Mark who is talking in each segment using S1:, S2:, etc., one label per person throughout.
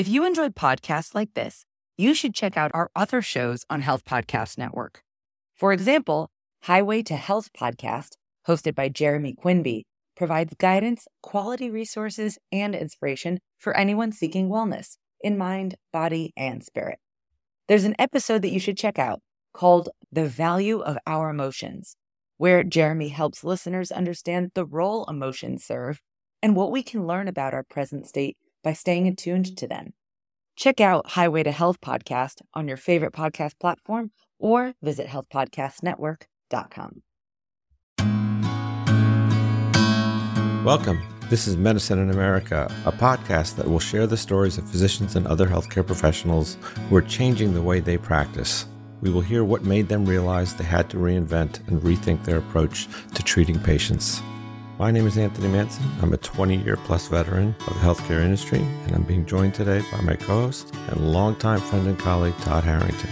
S1: If you enjoyed podcasts like this, you should check out our other shows on Health Podcast Network. For example, Highway to Health podcast, hosted by Jeremy Quinby, provides guidance, quality resources, and inspiration for anyone seeking wellness in mind, body, and spirit. There's an episode that you should check out called The Value of Our Emotions, where Jeremy helps listeners understand the role emotions serve and what we can learn about our present state by staying attuned to them. Check out Highway to Health podcast on your favorite podcast platform or visit healthpodcastnetwork.com.
S2: Welcome. This is Medicine in America, a podcast that will share the stories of physicians and other healthcare professionals who are changing the way they practice. We will hear what made them realize they had to reinvent and rethink their approach to treating patients. My name is Anthony Manson. I'm a 20 year plus veteran of the healthcare industry, and I'm being joined today by my co host and longtime friend and colleague, Todd Harrington.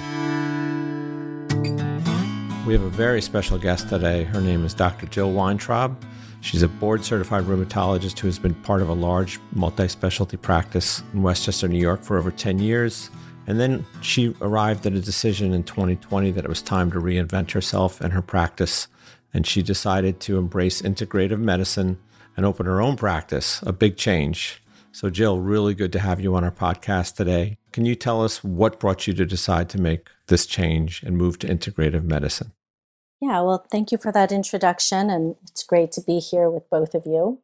S2: We have a very special guest today. Her name is Dr. Jill Weintraub. She's a board certified rheumatologist who has been part of a large multi specialty practice in Westchester, New York for over 10 years. And then she arrived at a decision in 2020 that it was time to reinvent herself and her practice and she decided to embrace integrative medicine and open her own practice, a big change. So, Jill, really good to have you on our podcast today. Can you tell us what brought you to decide to make this change and move to integrative medicine?
S3: Yeah, well, thank you for that introduction, and it's great to be here with both of you.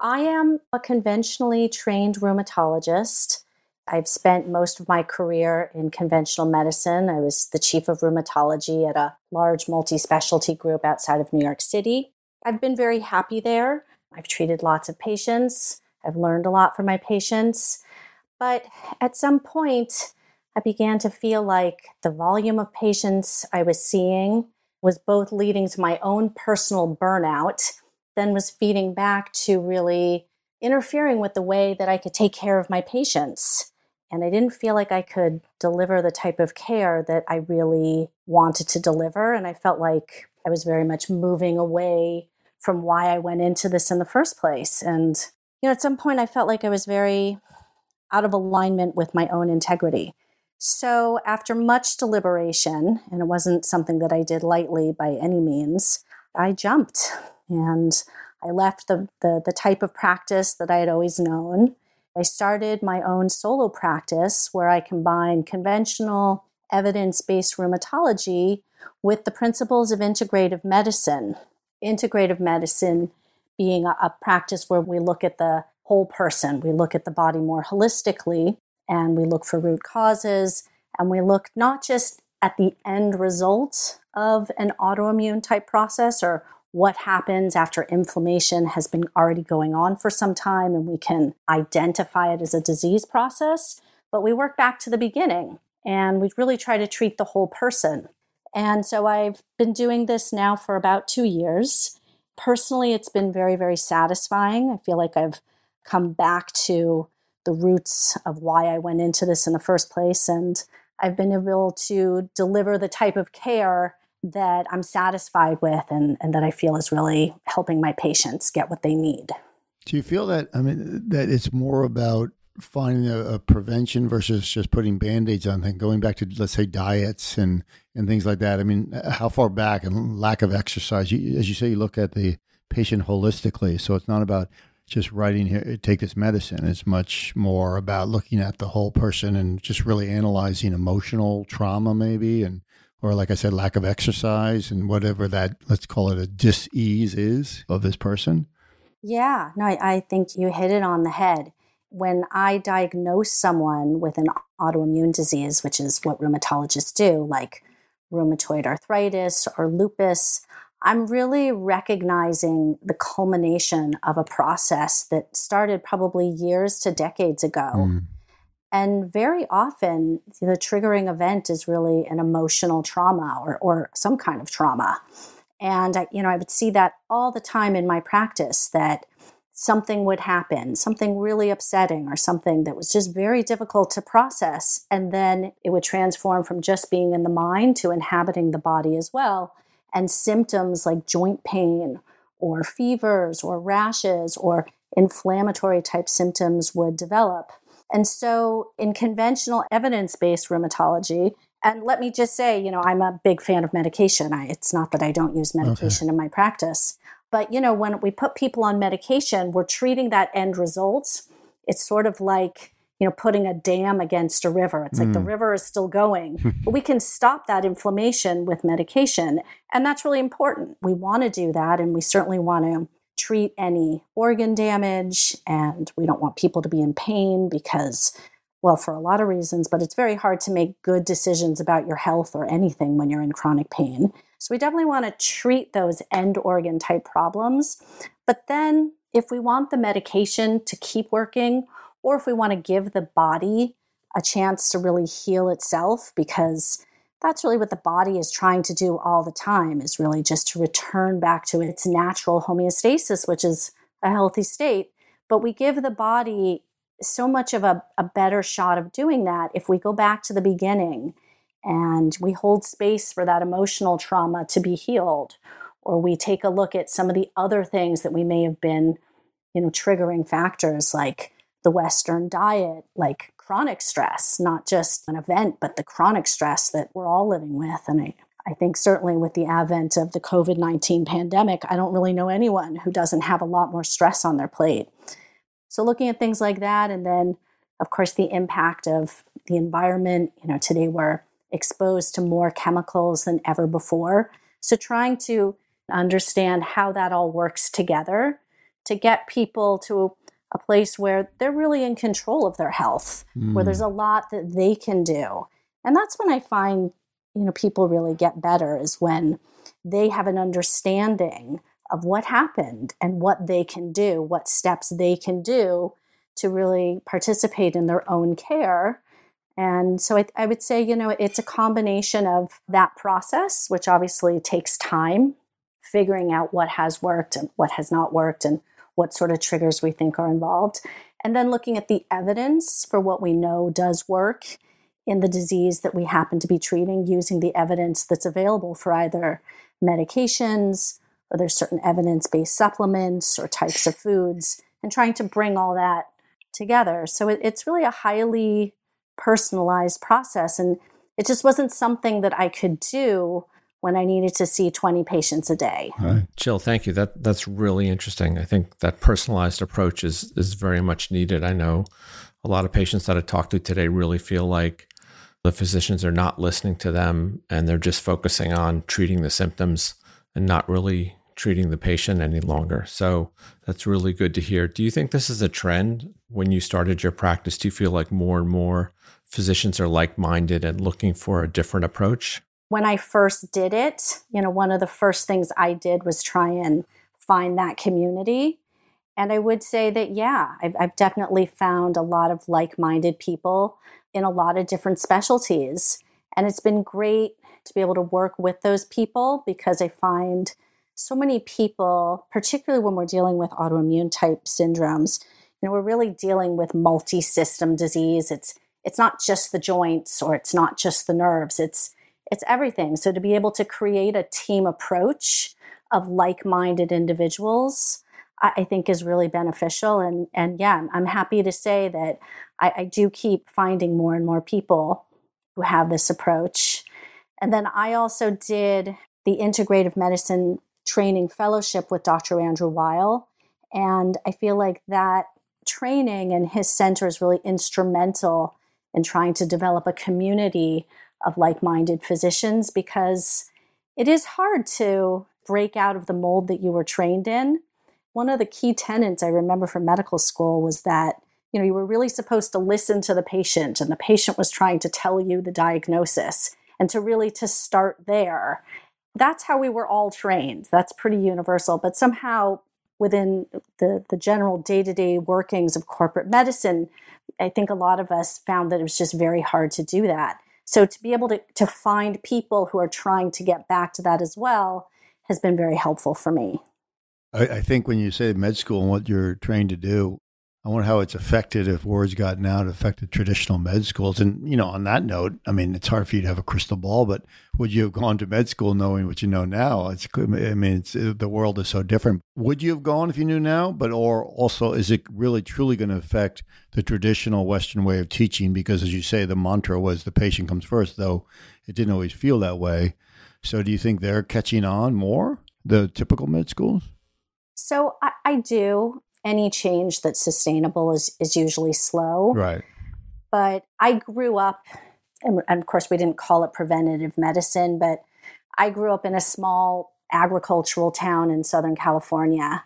S3: I am a conventionally trained rheumatologist. I've spent most of my career in conventional medicine. I was the chief of rheumatology at a large multi specialty group outside of New York City. I've been very happy there. I've treated lots of patients, I've learned a lot from my patients. But at some point, I began to feel like the volume of patients I was seeing was both leading to my own personal burnout, then was feeding back to really interfering with the way that I could take care of my patients. And I didn't feel like I could deliver the type of care that I really wanted to deliver. And I felt like I was very much moving away from why I went into this in the first place. And, you know, at some point I felt like I was very out of alignment with my own integrity. So, after much deliberation, and it wasn't something that I did lightly by any means, I jumped and I left the, the, the type of practice that I had always known I started my own solo practice where I combine conventional evidence based rheumatology with the principles of integrative medicine. Integrative medicine being a, a, practice where we look at the whole person, we look at the body more holistically, and we look for root causes, and we look not just at the end result of an autoimmune type process or what happens after inflammation has been already going on for some time and we can identify it as a disease process. But we work back to the beginning and we really try to treat the whole person. And so I've been doing this now for about two years. Personally, it's been very, very satisfying. I feel like I've come back to the roots of why I went into this in the first place. And I've been able to deliver the type of care that I'm satisfied with and, and that I feel is really helping my patients get what they need.
S4: Do you feel that, I mean, that it's more about finding a, a prevention versus just putting band-aids on things, going back to, let's say, diets and, and things like that? I mean, how far back and lack of exercise? You, as you say, you look at the patient holistically. So it's not about just writing here, take this medicine. It's much more about looking at the whole person and just really analyzing emotional trauma, maybe, and or like I said, lack of exercise and whatever that, let's call it a dis-ease is of this person?
S3: Yeah, no, I, I think you hit it on the head. When I diagnose someone with an autoimmune disease, which is what rheumatologists do, like rheumatoid arthritis or lupus, I'm really recognizing the culmination of a process that started probably years to decades ago. Mm. And very often, the triggering event is really an emotional trauma or, or some kind of trauma. And I, you know, I would see that all the time in my practice that something would happen, something really upsetting or something that was just very difficult to process. And then it would transform from just being in the mind to inhabiting the body as well. And symptoms like joint pain or fevers or rashes or inflammatory type symptoms would develop. And so, in conventional evidence based rheumatology, and let me just say, you know, I'm a big fan of medication. I, it's not that I don't use medication okay. in my practice, but, you know, when we put people on medication, we're treating that end result. It's sort of like, you know, putting a dam against a river. It's mm. like the mm. river is still going, but we can stop that inflammation with medication. And that's really important. We want to do that. And we certainly want to treat any organ damage. And we don't want people to be in pain because well, for a lot of reasons, but it's very hard to make good decisions about your health or anything when you're in chronic pain. So we definitely want to treat those end organ type problems. But then, if we want the medication to keep working, or if we want to give the body a chance to really heal itself, because that's really what the body is trying to do all the time, is really just to return back to its natural homeostasis, which is a healthy state. But we give the body so much of a, a better shot of doing that if we go back to the beginning and we hold space for that emotional trauma to be healed or we take a look at some of the other things that we may have been you know triggering factors like the western diet like chronic stress not just an event but the chronic stress that we're all living with and i, I think certainly with the advent of the covid-19 pandemic i don't really know anyone who doesn't have a lot more stress on their plate so looking at things like that, and then of course the impact of the environment. You know, today we're exposed to more chemicals than ever before. So trying to understand how that all works together to get people to a place where they're really in control of their health, mm. where there's hmm. a lot that they can do. And that's when I find, you know, people really get better is when they have an understanding of what happened and what they can do, what steps they can do to really participate in their own care. And so I, I, would say, you know, it's a combination of that process, which obviously takes time, figuring out what has worked and what has not worked and what sort of triggers we think are involved. And then looking at the evidence for what we know does work in the disease that we happen to be treating using the evidence that's available for either medications, or there's certain evidence based supplements or types of foods, and trying to bring all that together. So it, it's really a highly personalized process. And it just wasn't something that I could do when I needed to see 20 patients a day.
S2: Right. Jill, thank you. That that's really interesting. I think that personalized approach is is very much needed. I know a lot of patients that I talked to today really feel like the physicians are not listening to them and they're just focusing on treating the symptoms and not really treating the patient any longer. So that's really good to hear. Do you think this is a trend when you started your practice? Do you feel like more and more physicians are like minded and looking for a different approach?
S3: When I first did it, you know, one of the first things I did was try and find that community. And I would say that, yeah, I've, I've definitely found a lot of like minded people in a lot of different specialties. And it's been great to be able to work with those people because I find so many people, particularly when we're dealing with autoimmune type syndromes, you know, we're really dealing with multi-system disease. It's it's not just the joints or it's not just the nerves. It's it's everything. So to be able to create a team approach of like-minded individuals, I, I think is really beneficial. And and yeah, I'm happy to say that I, I do keep finding more and more people who have this approach. And then I also did the integrative medicine training fellowship with Dr. Andrew Weil. And I feel like that training and his center is really instrumental in trying to develop a community of like minded physicians because it is hard to break out of the mold that you were trained in. One of the key tenets I remember from medical school was that you know you were really supposed to listen to the patient and the patient was trying to tell you the diagnosis and to really to start there that's how we were all trained. That's pretty universal. But somehow within the, the general day-to-day workings of corporate medicine, I think a lot of us found that it was just very hard to do that. So to be able to, to find people who are trying to get back to that as well has been very helpful for me.
S4: I, I think when you say med school and what you're trained to do, I wonder how it's affected if word's gotten out, affected traditional med schools. And, you know, on that note, I mean, it's hard for you to have a crystal ball, but would you have gone to med school knowing what you know now? It's, I mean, it's, uh, the world is so different. Would you have gone if you knew now? But, or also, is it really truly going to affect the traditional Western way of teaching? Because, as you say, the mantra was the patient comes first, though it didn't always feel that way. So, do you think they're catching on more, the typical med schools?
S3: So, I, I do any change that's sustainable is is usually slow.
S4: Right.
S3: But I grew up, and, and of course, we didn't call it preventative medicine, but I grew up in a small agricultural town in Southern California.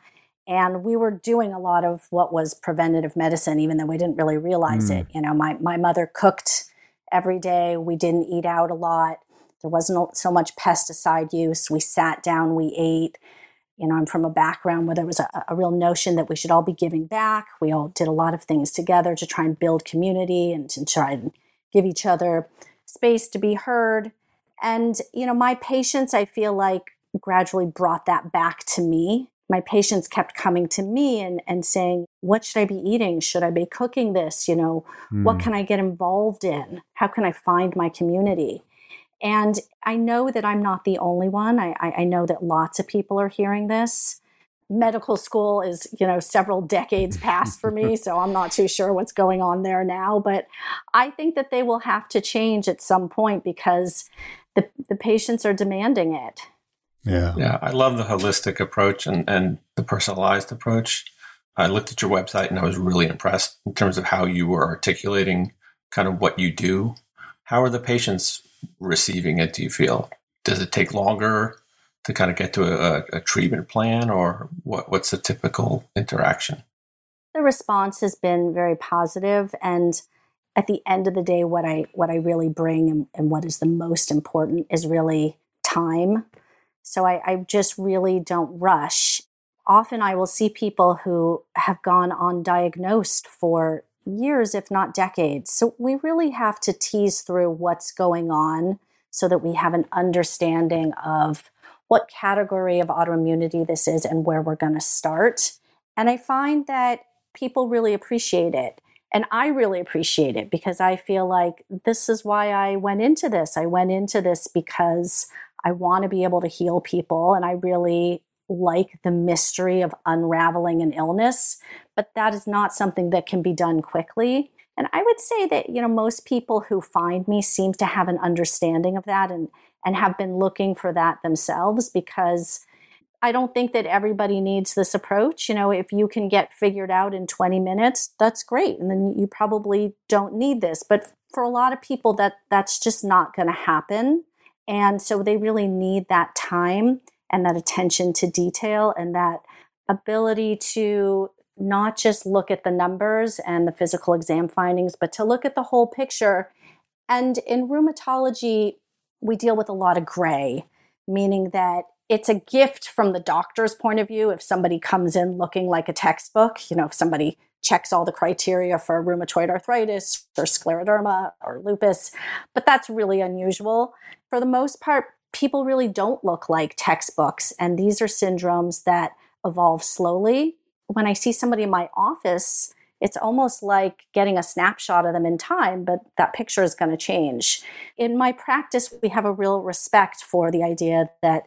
S3: And we were doing a lot of what was preventative medicine, even though we didn't really realize mm. it. You know, my, my mother cooked every day. We didn't eat out a lot. There wasn't so much pesticide use. We sat down, we ate you know, I'm from a background where there was a, a, real notion that we should all be giving back. We all did a lot of things together to try and build community and to try and give each other space to be heard. And, you know, my patients, I feel like, gradually brought that back to me. My patients kept coming to me and, and saying, What should I be eating? Should I be cooking this? You know, mm. what hmm. can I get involved in? How can I find my community? And I know that I'm not the only one. I, I, know that lots of people are hearing this. Medical school is, you know, several decades past for me, so I'm not too sure what's going on there now. But I think that they will have to change at some point because the, the patients are demanding it.
S2: Yeah. Yeah. I love the holistic approach and, and the personalized approach. I looked at your website and I was really impressed in terms of how you were articulating kind of what you do. How are the patients receiving it, do you feel? Does it take longer to kind of get to a, a treatment plan, or what, what's the typical interaction?
S3: The response has been very positive, and at the end of the day, what I what I really bring and, and what is the most important is really time. So I, I just really don't rush. Often I will see people who have gone undiagnosed for years, if not decades. So we really have to tease through what's going on so that we have an understanding of what category of autoimmunity this is and where we're going to start. And I find that people really appreciate it. And I really appreciate it because I feel like this is why I went into this. I went into this because I want to be able to heal people and I really like the mystery of unraveling an illness, but that is not something that can be done quickly. And I would say that, you know, most people who find me seem to have an understanding of that and, and have been looking for that themselves because I don't think that everybody needs this approach. You know, if you can get figured out in 20 minutes, that's great. And then you probably don't need this. But for a lot of people that that's just not going to happen. And so they really need that time and that attention to detail and that ability to not just look at the numbers and the physical exam findings, but to look at the whole picture. And in rheumatology, we deal with a lot of gray, meaning that it's a gift from the doctor's point of view if somebody comes in looking like a textbook, you know, if somebody checks all the criteria for rheumatoid arthritis or scleroderma or lupus, but that's really unusual. For the most part, people really don't look like textbooks. And these are syndromes that evolve slowly. When I see somebody in my office, it's almost like getting a snapshot of them in time, but that picture is going to change. In my practice, we have a real respect for the idea that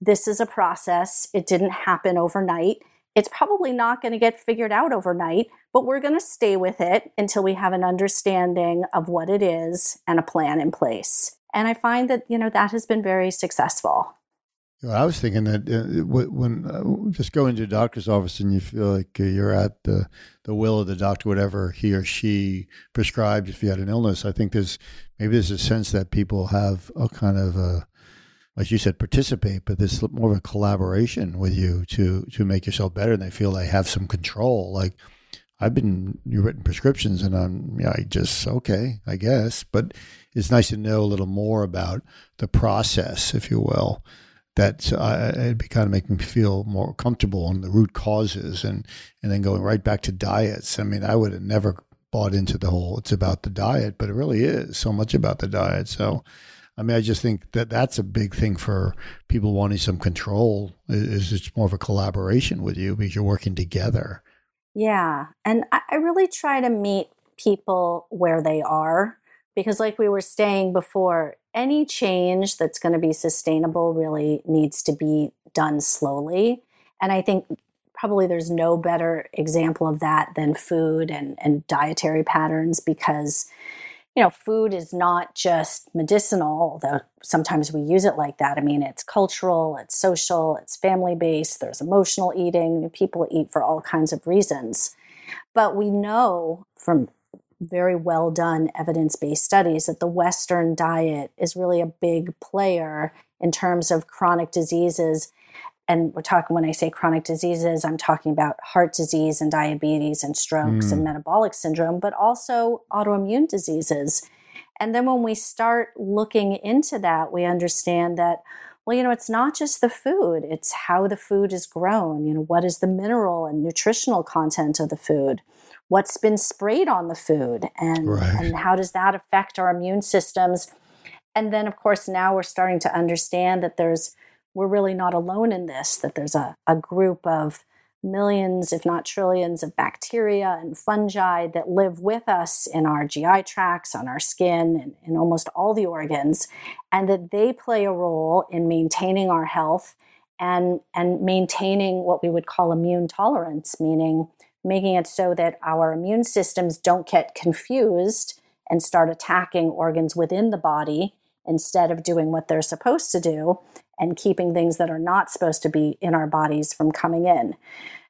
S3: this is a process, it didn't happen overnight. It's probably not going to get figured out overnight, but we're going to stay with it until we have an understanding of what it is and a plan in place. And I find that, you know, that has been very successful.
S4: I was thinking that uh, when uh, just go into a doctor's office and you feel like uh, you're at the, the will of the doctor, whatever he or she prescribed if you had an illness. I think there's maybe there's a sense that people have a kind of a, like you said, participate, but there's more of a collaboration with you to to make yourself better, and they feel they have some control. Like I've been written prescriptions, and I'm yeah, I just okay, I guess, but it's nice to know a little more about the process, if you will. That uh, it kind of make me feel more comfortable on the root causes, and and then going right back to diets. I mean, I would have never bought into the whole it's about the diet, but it really is so much about the diet. So, I mean, I just think that that's a big thing for people wanting some control. Is it's more of a collaboration with you because you're working together.
S3: Yeah. And I, I really try to meet people where they are because, like we were saying before, any change that's going to be sustainable really needs to be done slowly. And I think probably there's no better example of that than food and, and dietary patterns because you know, food is not just medicinal, although sometimes we use it like that. I mean, it's cultural, it's social, it's family based, there's emotional eating. People eat for all kinds of reasons. But we know from very well done evidence based studies that the Western diet is really a big player in terms of chronic diseases and we're talking when I say chronic diseases, I'm talking about heart disease and diabetes and strokes mm. and metabolic syndrome, but also autoimmune diseases. And then when we start looking into that, we understand that, well, you know, it's not just the food, it's how the food is grown. You know, what is the mineral and nutritional content of the food? What's been sprayed on the food? And, right. and how does that affect our immune systems? And then, of course, now we're starting to understand that there's we're really not alone in this, that there's a, a group of millions, if not trillions, of bacteria and fungi that live with us in our GI tracts, on our skin, and in almost all the organs, and that they play a role in maintaining our health and, and maintaining what we would call immune tolerance, meaning making it so that our immune systems don't get confused and start attacking organs within the body instead of doing what they're supposed to do and keeping things that are not supposed to be in our bodies from coming in.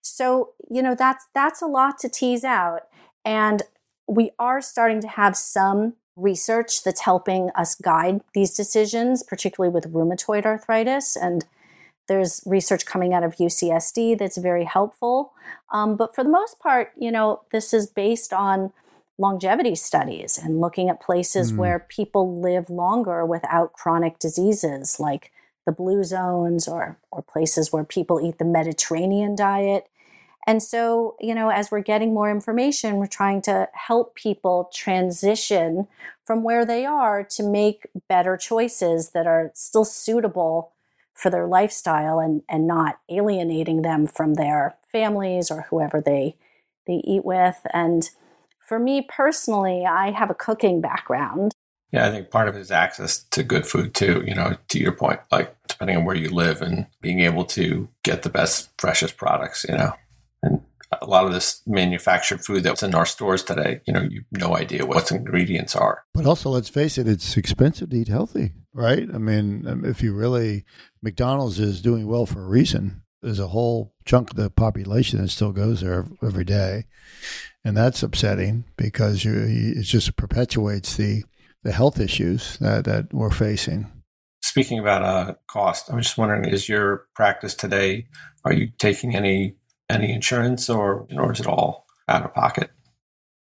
S3: So, you know, that's that's a lot to tease out and we are starting to have some research that's helping us guide these decisions, particularly with rheumatoid arthritis and there's research coming out of UCSD that's very helpful. Um, but for the most part, you know, this is based on longevity studies and looking at places mm. where people live longer without chronic diseases like the blue zones or or places where people eat the Mediterranean diet. And so, you know, as we're getting more information, we're trying to help people transition from where they are to make better choices that are still suitable for their lifestyle and, and not alienating them from their families or whoever they they eat with. And for me personally, I have a cooking background.
S2: Yeah, I think part of it is access to good food too. You know, to your point, like depending on where you live and being able to get the best, freshest products. You know, and a lot of this manufactured food that's in our stores today, you know, you have no idea what its ingredients are.
S4: But also, let's face it, it's expensive to eat healthy, right? I mean, um, if you really, McDonald's is doing well for a reason. There's a whole chunk of the population that still goes there every day, and that's upsetting because you, it just perpetuates the the health issues that, that we're facing.
S2: Speaking about uh, cost, I'm just wondering: is your practice today? Are you taking any any insurance, or or is it all out of pocket?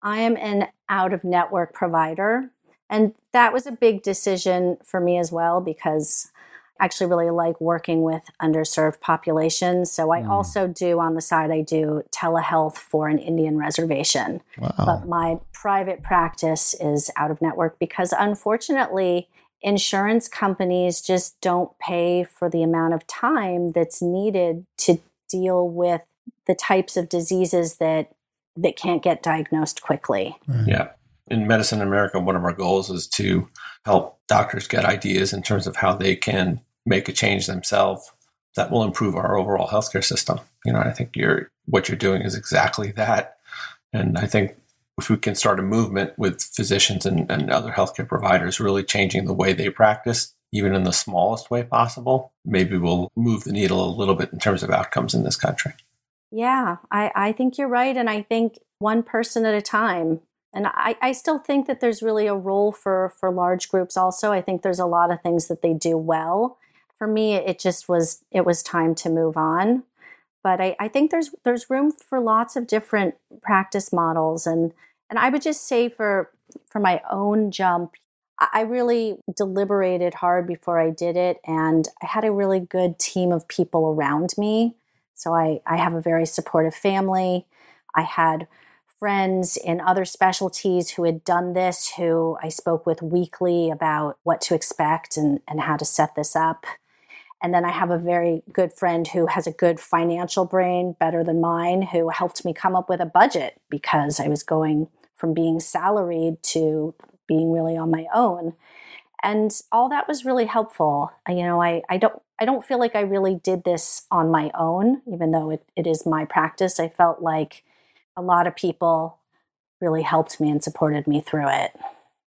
S3: I am an out of network provider, and that was a big decision for me as well because actually really like working with underserved populations. So I mm. also do on the side, I do telehealth for an Indian reservation. Wow. But my private practice is out of network because unfortunately, insurance companies just don't pay for the amount of time that's needed to deal with the types of diseases that that can't get diagnosed quickly.
S2: Right. Yeah. In Medicine in America, one of our goals is to help doctors get ideas in terms of how they can make a change themselves that will improve our overall healthcare system. You know, I think you're what you're doing is exactly that. And I think if we can start a movement with physicians and, and other healthcare providers really changing the way they practice, even in the smallest way possible, maybe we'll move the needle a little bit in terms of outcomes in this country.
S3: Yeah, I, I think you're right. And I think one person at a time. And I, I still think that there's really a role for, for large groups also. I think there's a lot of things that they do well for me it just was it was time to move on. But I, I think there's there's room for lots of different practice models. And and i would just say for for my own jump i really deliberated hard before i did it. And i had a really good team of people around me. So i i have a very supportive family. I had friends in other specialties who had done this who i spoke with weekly about what to expect and and how to set this up And then I have a very good friend who has a good financial brain, better than mine, who helped me come up with a budget because I was going from being salaried to being really on my own. And all that was really helpful. You know, I, I don't I don't feel like I really did this on my own, even though it, it is my practice. I felt like a lot of people really helped me and supported me through it.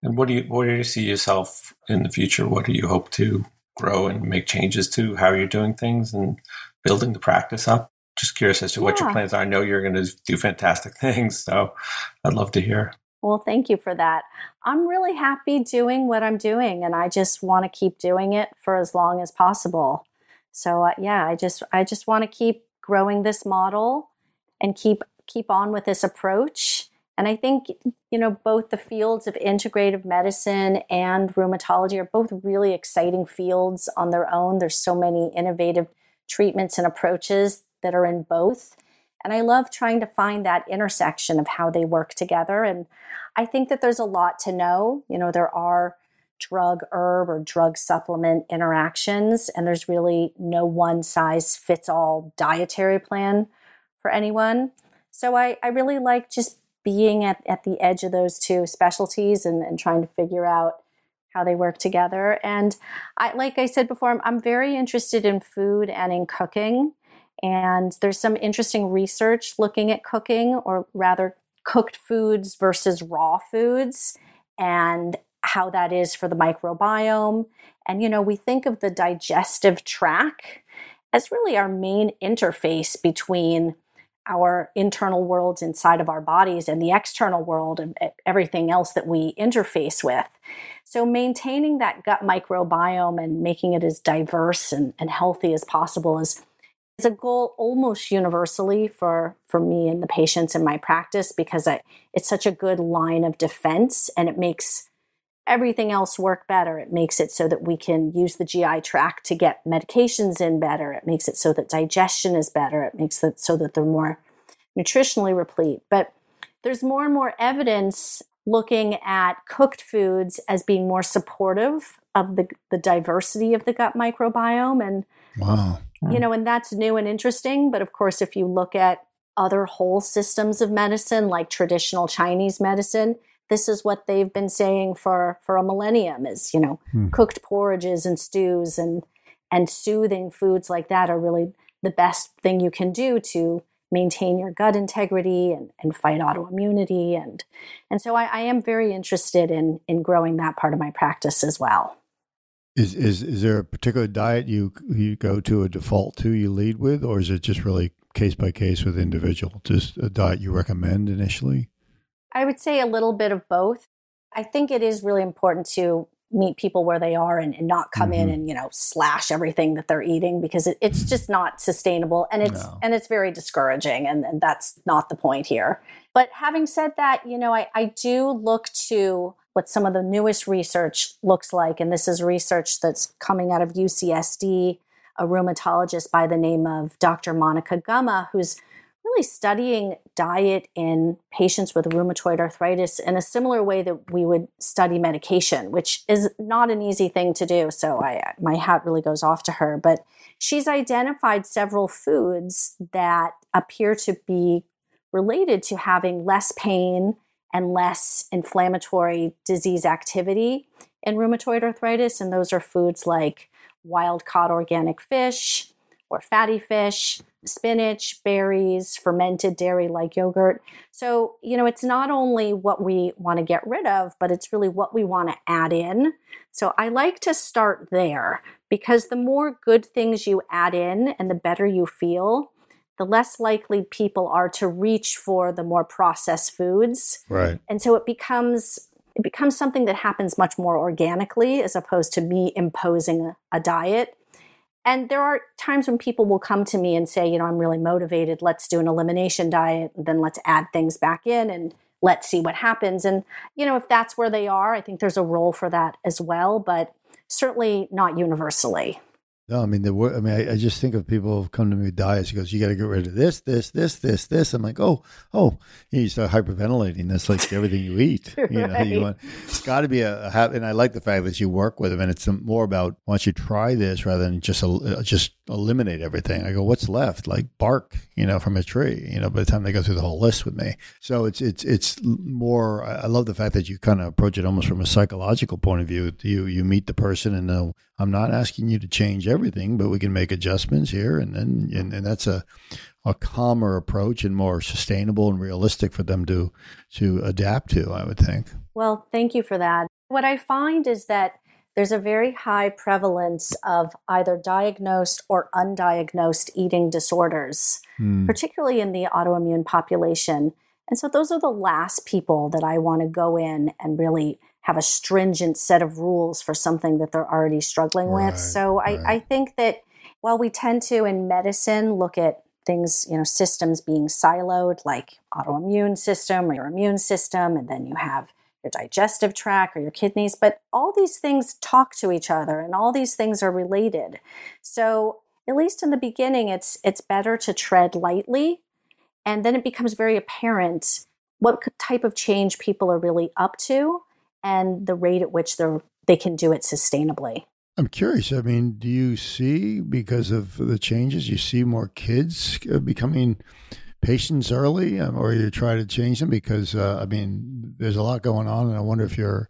S2: And what do you where do you see yourself in the future? What do you hope to grow and make changes to how you're doing things and building the practice up? Just curious as to yeah. what your plans are. I know you're going to do fantastic things, so I'd love to hear.
S3: Well, thank you for that. I'm really happy doing what I'm doing, and I just want to keep doing it for as long as possible. So, uh, yeah, I just I just want to keep growing this model and keep keep on with this approach and I think, you know, both the fields of integrative medicine and rheumatology are both really exciting fields on their own. There's so many innovative treatments and approaches that are in both. And I love trying to find that intersection of how they work together. And I think that there's a lot to know. You know, there are drug herb or drug supplement interactions, and there's really no one size fits all dietary plan for anyone. So I, I really like just being at, at the edge of those two specialties and, and trying to figure out how they work together. And I, like I said before, I'm, I'm very interested in food and in cooking. And there's some interesting research looking at cooking, or rather, cooked foods versus raw foods, and how that is for the microbiome. And, you know, we think of the digestive tract as really our main interface between our internal worlds inside of our bodies and the external world and everything else that we interface with. So, maintaining that gut microbiome and making it as diverse and, and healthy as possible is, is a goal almost universally for, for me and the patients in my practice because I, it's such a good line of defense and it makes everything else work better. It makes it so that we can use the GI tract to get medications in better. It makes it so that digestion is better. It makes it so that they're more nutritionally replete. But there's more and more evidence looking at cooked foods as being more supportive of the, the diversity of the gut microbiome. And,
S4: wow.
S3: you know, and that's new and interesting. But of course, if you look at other whole systems of medicine, like traditional Chinese medicine, this is what they've been saying for for a millennium is you know hmm. cooked porridges and stews and and soothing foods like that are really the best thing you can do to maintain your gut integrity and, and fight autoimmunity. And and so I, I am very interested in in growing that part of my practice as well.
S4: Is is is there a particular diet you you go to a default to you lead with or is it just really case by case with individual just a diet you recommend initially
S3: I would say a little bit of both. I think it is really important to meet people where they are and, and not come mm-hmm. in and you know slash everything that they're eating because it, it's just not sustainable and it's no. and it's very discouraging and, and that's not the point here but having said that you know I, I do look to what some of the newest research looks like and this is research that's coming out of ucsd a rheumatologist by the name of dr monica guma who's really studying diet in patients with rheumatoid arthritis in a similar way that we would study medication, which is not an easy thing to do. So I, my hat really goes off to her. But she's identified several foods that appear to be related to having less pain and less inflammatory disease activity in rheumatoid arthritis. And those are foods like wild caught organic fish or fatty fish, spinach, berries, fermented dairy like yogurt. So, you know, it's not only what we want to get rid of, but it's really what we want to add in. So, I like to start there because the more good things you add in and the better you feel, the less likely people are to reach for the more processed foods.
S4: Right.
S3: And so it becomes it becomes something that happens much more organically as opposed to me imposing a, diet and there are times when people will come to me and say, you know, I'm really motivated. Let's do an elimination diet. And then let's add things back in and let's see what happens. And, you know, if that's where they are, I think there's a role for that as well, but certainly not universally.
S4: No, I mean the word. I mean, I, I, just think of people who come to me with diets. He goes, "You got to get rid of this, this, this, this, this." I'm like, "Oh, oh!" You start hyperventilating. That's like everything you eat. You know, you want. It's got to be a, a habit. And I like the fact that you work with them, and it's more about once you try this rather than just uh, just eliminate everything. I go, "What's left?" Like bark, you know, from a tree. You know, by the time they go through the whole list with me, so it's it's it's more. I love the fact that you kind of approach it almost from a psychological point of view. You you meet the person and know I'm not asking you to change everything, but we can make adjustments here, and then and, and that's a a calmer approach and more sustainable and realistic for them to to adapt to. I would think.
S3: Well, thank you for that. What I find is that there's a very high prevalence of either diagnosed or undiagnosed eating disorders, hmm. particularly in the autoimmune population. And so those are the last people that I want to go in and really have a stringent set of rules for something that they're already struggling right, with. So right. I, I think that while we tend to in medicine look at things, you know, systems being siloed, like autoimmune system or your immune system, and then you have your digestive tract or your kidneys, but all these things talk to each other and all these things are related. So at least in the beginning, it's it's better to tread lightly, and then it becomes very apparent what type of change people are really up to and the rate at which they they can do it sustainably.
S4: I'm curious. I mean, do you see because of the changes, you see more kids uh, becoming patients early, um, or you try to change them? Because uh, I mean, there's a lot going on, and I wonder if your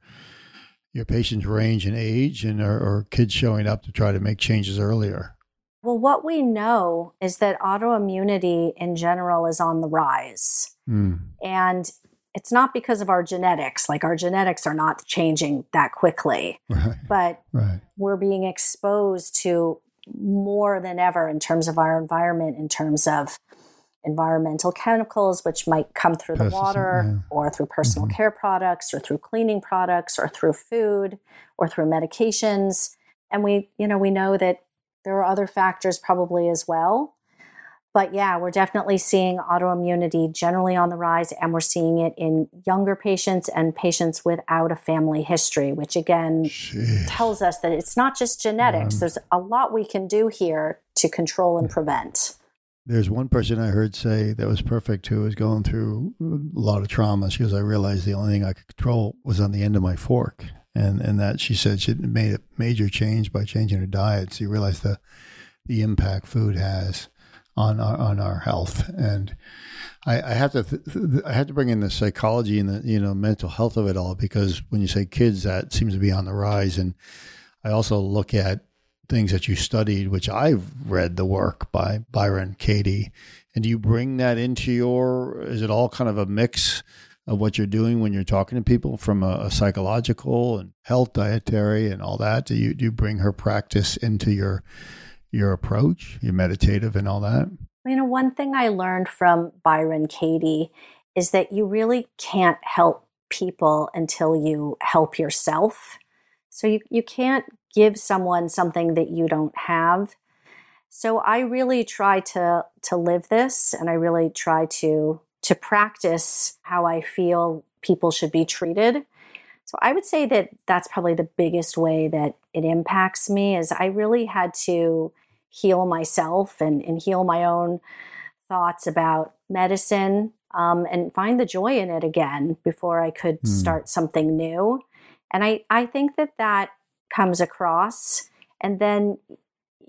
S4: your patients range in age and or, or kids showing up to try to make changes earlier.
S3: Well, what we know is that autoimmunity in general is on the rise. Mm. And it's not because of our genetics like our genetics are not changing that quickly right. but right. we're being exposed to more than ever in terms of our environment in terms of environmental chemicals which might come through the water yeah. or through personal mm-hmm. care products or through cleaning products or through food or through medications and we you know we know that there are other factors probably as well but yeah, we're definitely seeing autoimmunity generally on the rise, and we're seeing it in younger patients and patients without a family history, which again Jeez. tells us that it's not just genetics. Um, There's a lot we can do here to control and prevent.
S4: There's one person I heard say that was perfect who was going through a lot of trauma. She goes, I realized the only thing I could control was on the end of my fork. And and that she said she made a major change by changing her diet. So you realize the the impact food has on our, on our health. And I, I have to th- I have to bring in the psychology and the you know mental health of it all because when you say kids, that seems to be on the rise. And I also look at things that you studied, which I've read the work by Byron Katie. And do you bring that into your? Is it all kind of a mix? of what you're doing when you're talking to people from a, a, psychological and health dietary and all that? Do you do you bring her practice into your your approach, your meditative and all that?
S3: You know, one thing I learned from Byron Katie is that you really can't help people until you help yourself. So you, you can't give someone something that you don't have. So I really try to to live this and I really try to to practice how I feel people should be treated. So I would say that that's probably the biggest way that it impacts me is I really had to heal myself and, and heal my own thoughts about medicine um, and find the joy in it again before I could mm. start something new. And I, I think that that comes across. And then,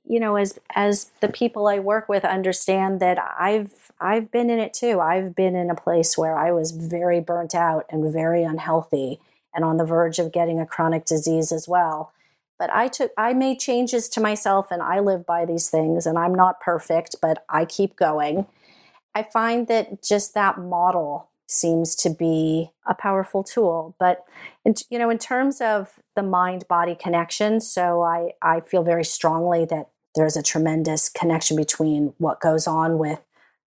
S3: you know, as as the people I work with understand that I've I've been in it too. I've been in a place where I was very burnt out and very unhealthy and on the verge of getting a chronic disease as well but i took i made changes to myself and i live by these things and i'm not perfect but i keep going. I find that just that model seems to be a powerful tool. But in, you know in terms of the mind body connection so i i feel very strongly that there's a tremendous connection between what goes on with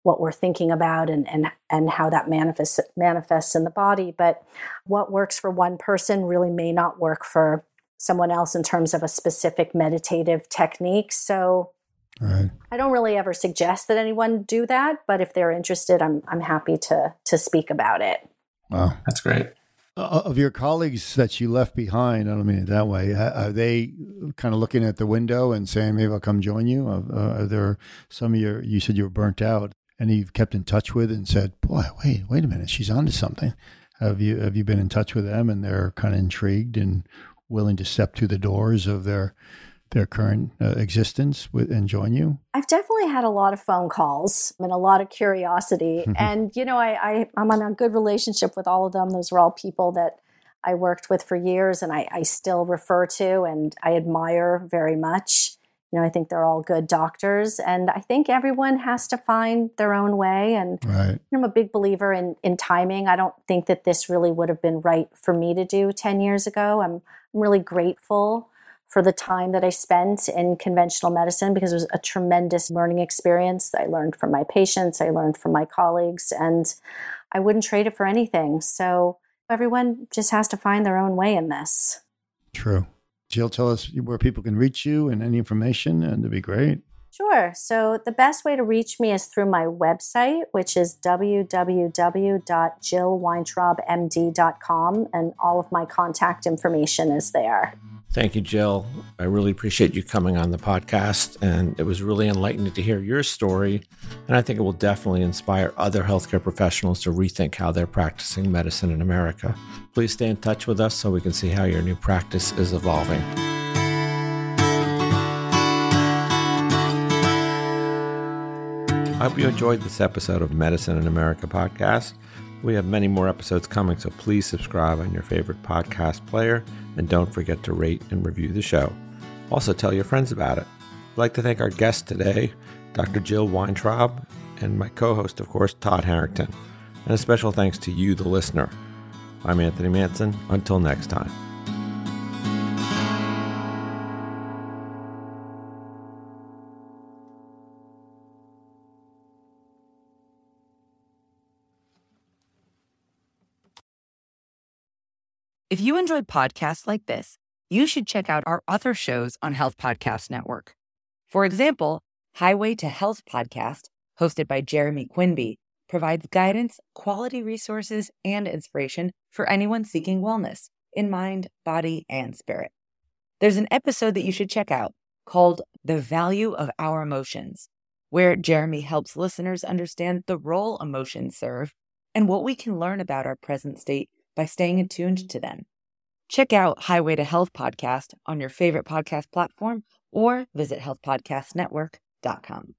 S3: what we're thinking about and and and how that manifests manifests in the body. But what works for one person really may not work for someone else in terms of a specific meditative technique. So right. I don't really ever suggest that anyone do that, but if they're interested, I'm I'm happy to to speak about it.
S2: Wow, that's great.
S4: Uh, of your colleagues that you left behind, I don't mean it that way. Are they kind of looking at the window and saying, "Maybe I'll come join you"? Uh, are there some of your? You said you were burnt out, and you've kept in touch with and said, "Boy, wait, wait a minute, she's onto something." Have you have you been in touch with them, and they're kind of intrigued and willing to step through the doors of their their current uh, existence with, and join you?
S3: I've definitely had a lot of phone calls and a lot of curiosity. and, you know, I, I, am in a good relationship with all of them. Those are all people that I worked with for years and I, I still refer to and I admire very much. You know, I think they're all good doctors, and I think everyone has to find their own way. And
S4: right.
S3: I'm a big believer in in timing. I don't think that this really would have been right for me to do ten years ago. I'm, I'm really grateful for the time that I spent in conventional medicine because it was a tremendous learning experience. I learned from my patients, I learned from my colleagues, and I wouldn't trade it for anything. So everyone just has to find their own way in this.
S4: True. Jill, tell us where people can reach you and any information, and it'd be great.
S3: Sure. So the best way to reach me is through my website, which is www.jillweintraubmd.com, and all of my contact information is there.
S2: Thank you, Jill. I really appreciate you coming on the podcast, and it was really enlightening to hear your story. And I think it will definitely inspire other healthcare professionals to rethink how they're practicing medicine in America. Please stay in touch with us so we can see how your new practice is evolving. I hope you enjoyed this episode of Medicine in America podcast. We have many more episodes coming, so please subscribe on your favorite podcast player and don't forget to rate and review the show. Also, tell your friends about it. I'd like to thank our guest today, Dr. Jill Weintraub, and my co host, of course, Todd Harrington. And a special thanks to you, the listener. I'm Anthony Manson. Until next time.
S1: If you enjoyed podcasts like this, you should check out our other shows on Health Podcast Network. For example, Highway to Health podcast, hosted by Jeremy Quinby, provides guidance, quality resources, and inspiration for anyone seeking wellness in mind, body, and spirit. There's an episode that you should check out called The Value of Our Emotions, where Jeremy helps listeners understand the role emotions serve and what we can learn about our present state by staying attuned to them. Check out Highway to Health podcast on your favorite podcast platform or visit healthpodcastnetwork.com.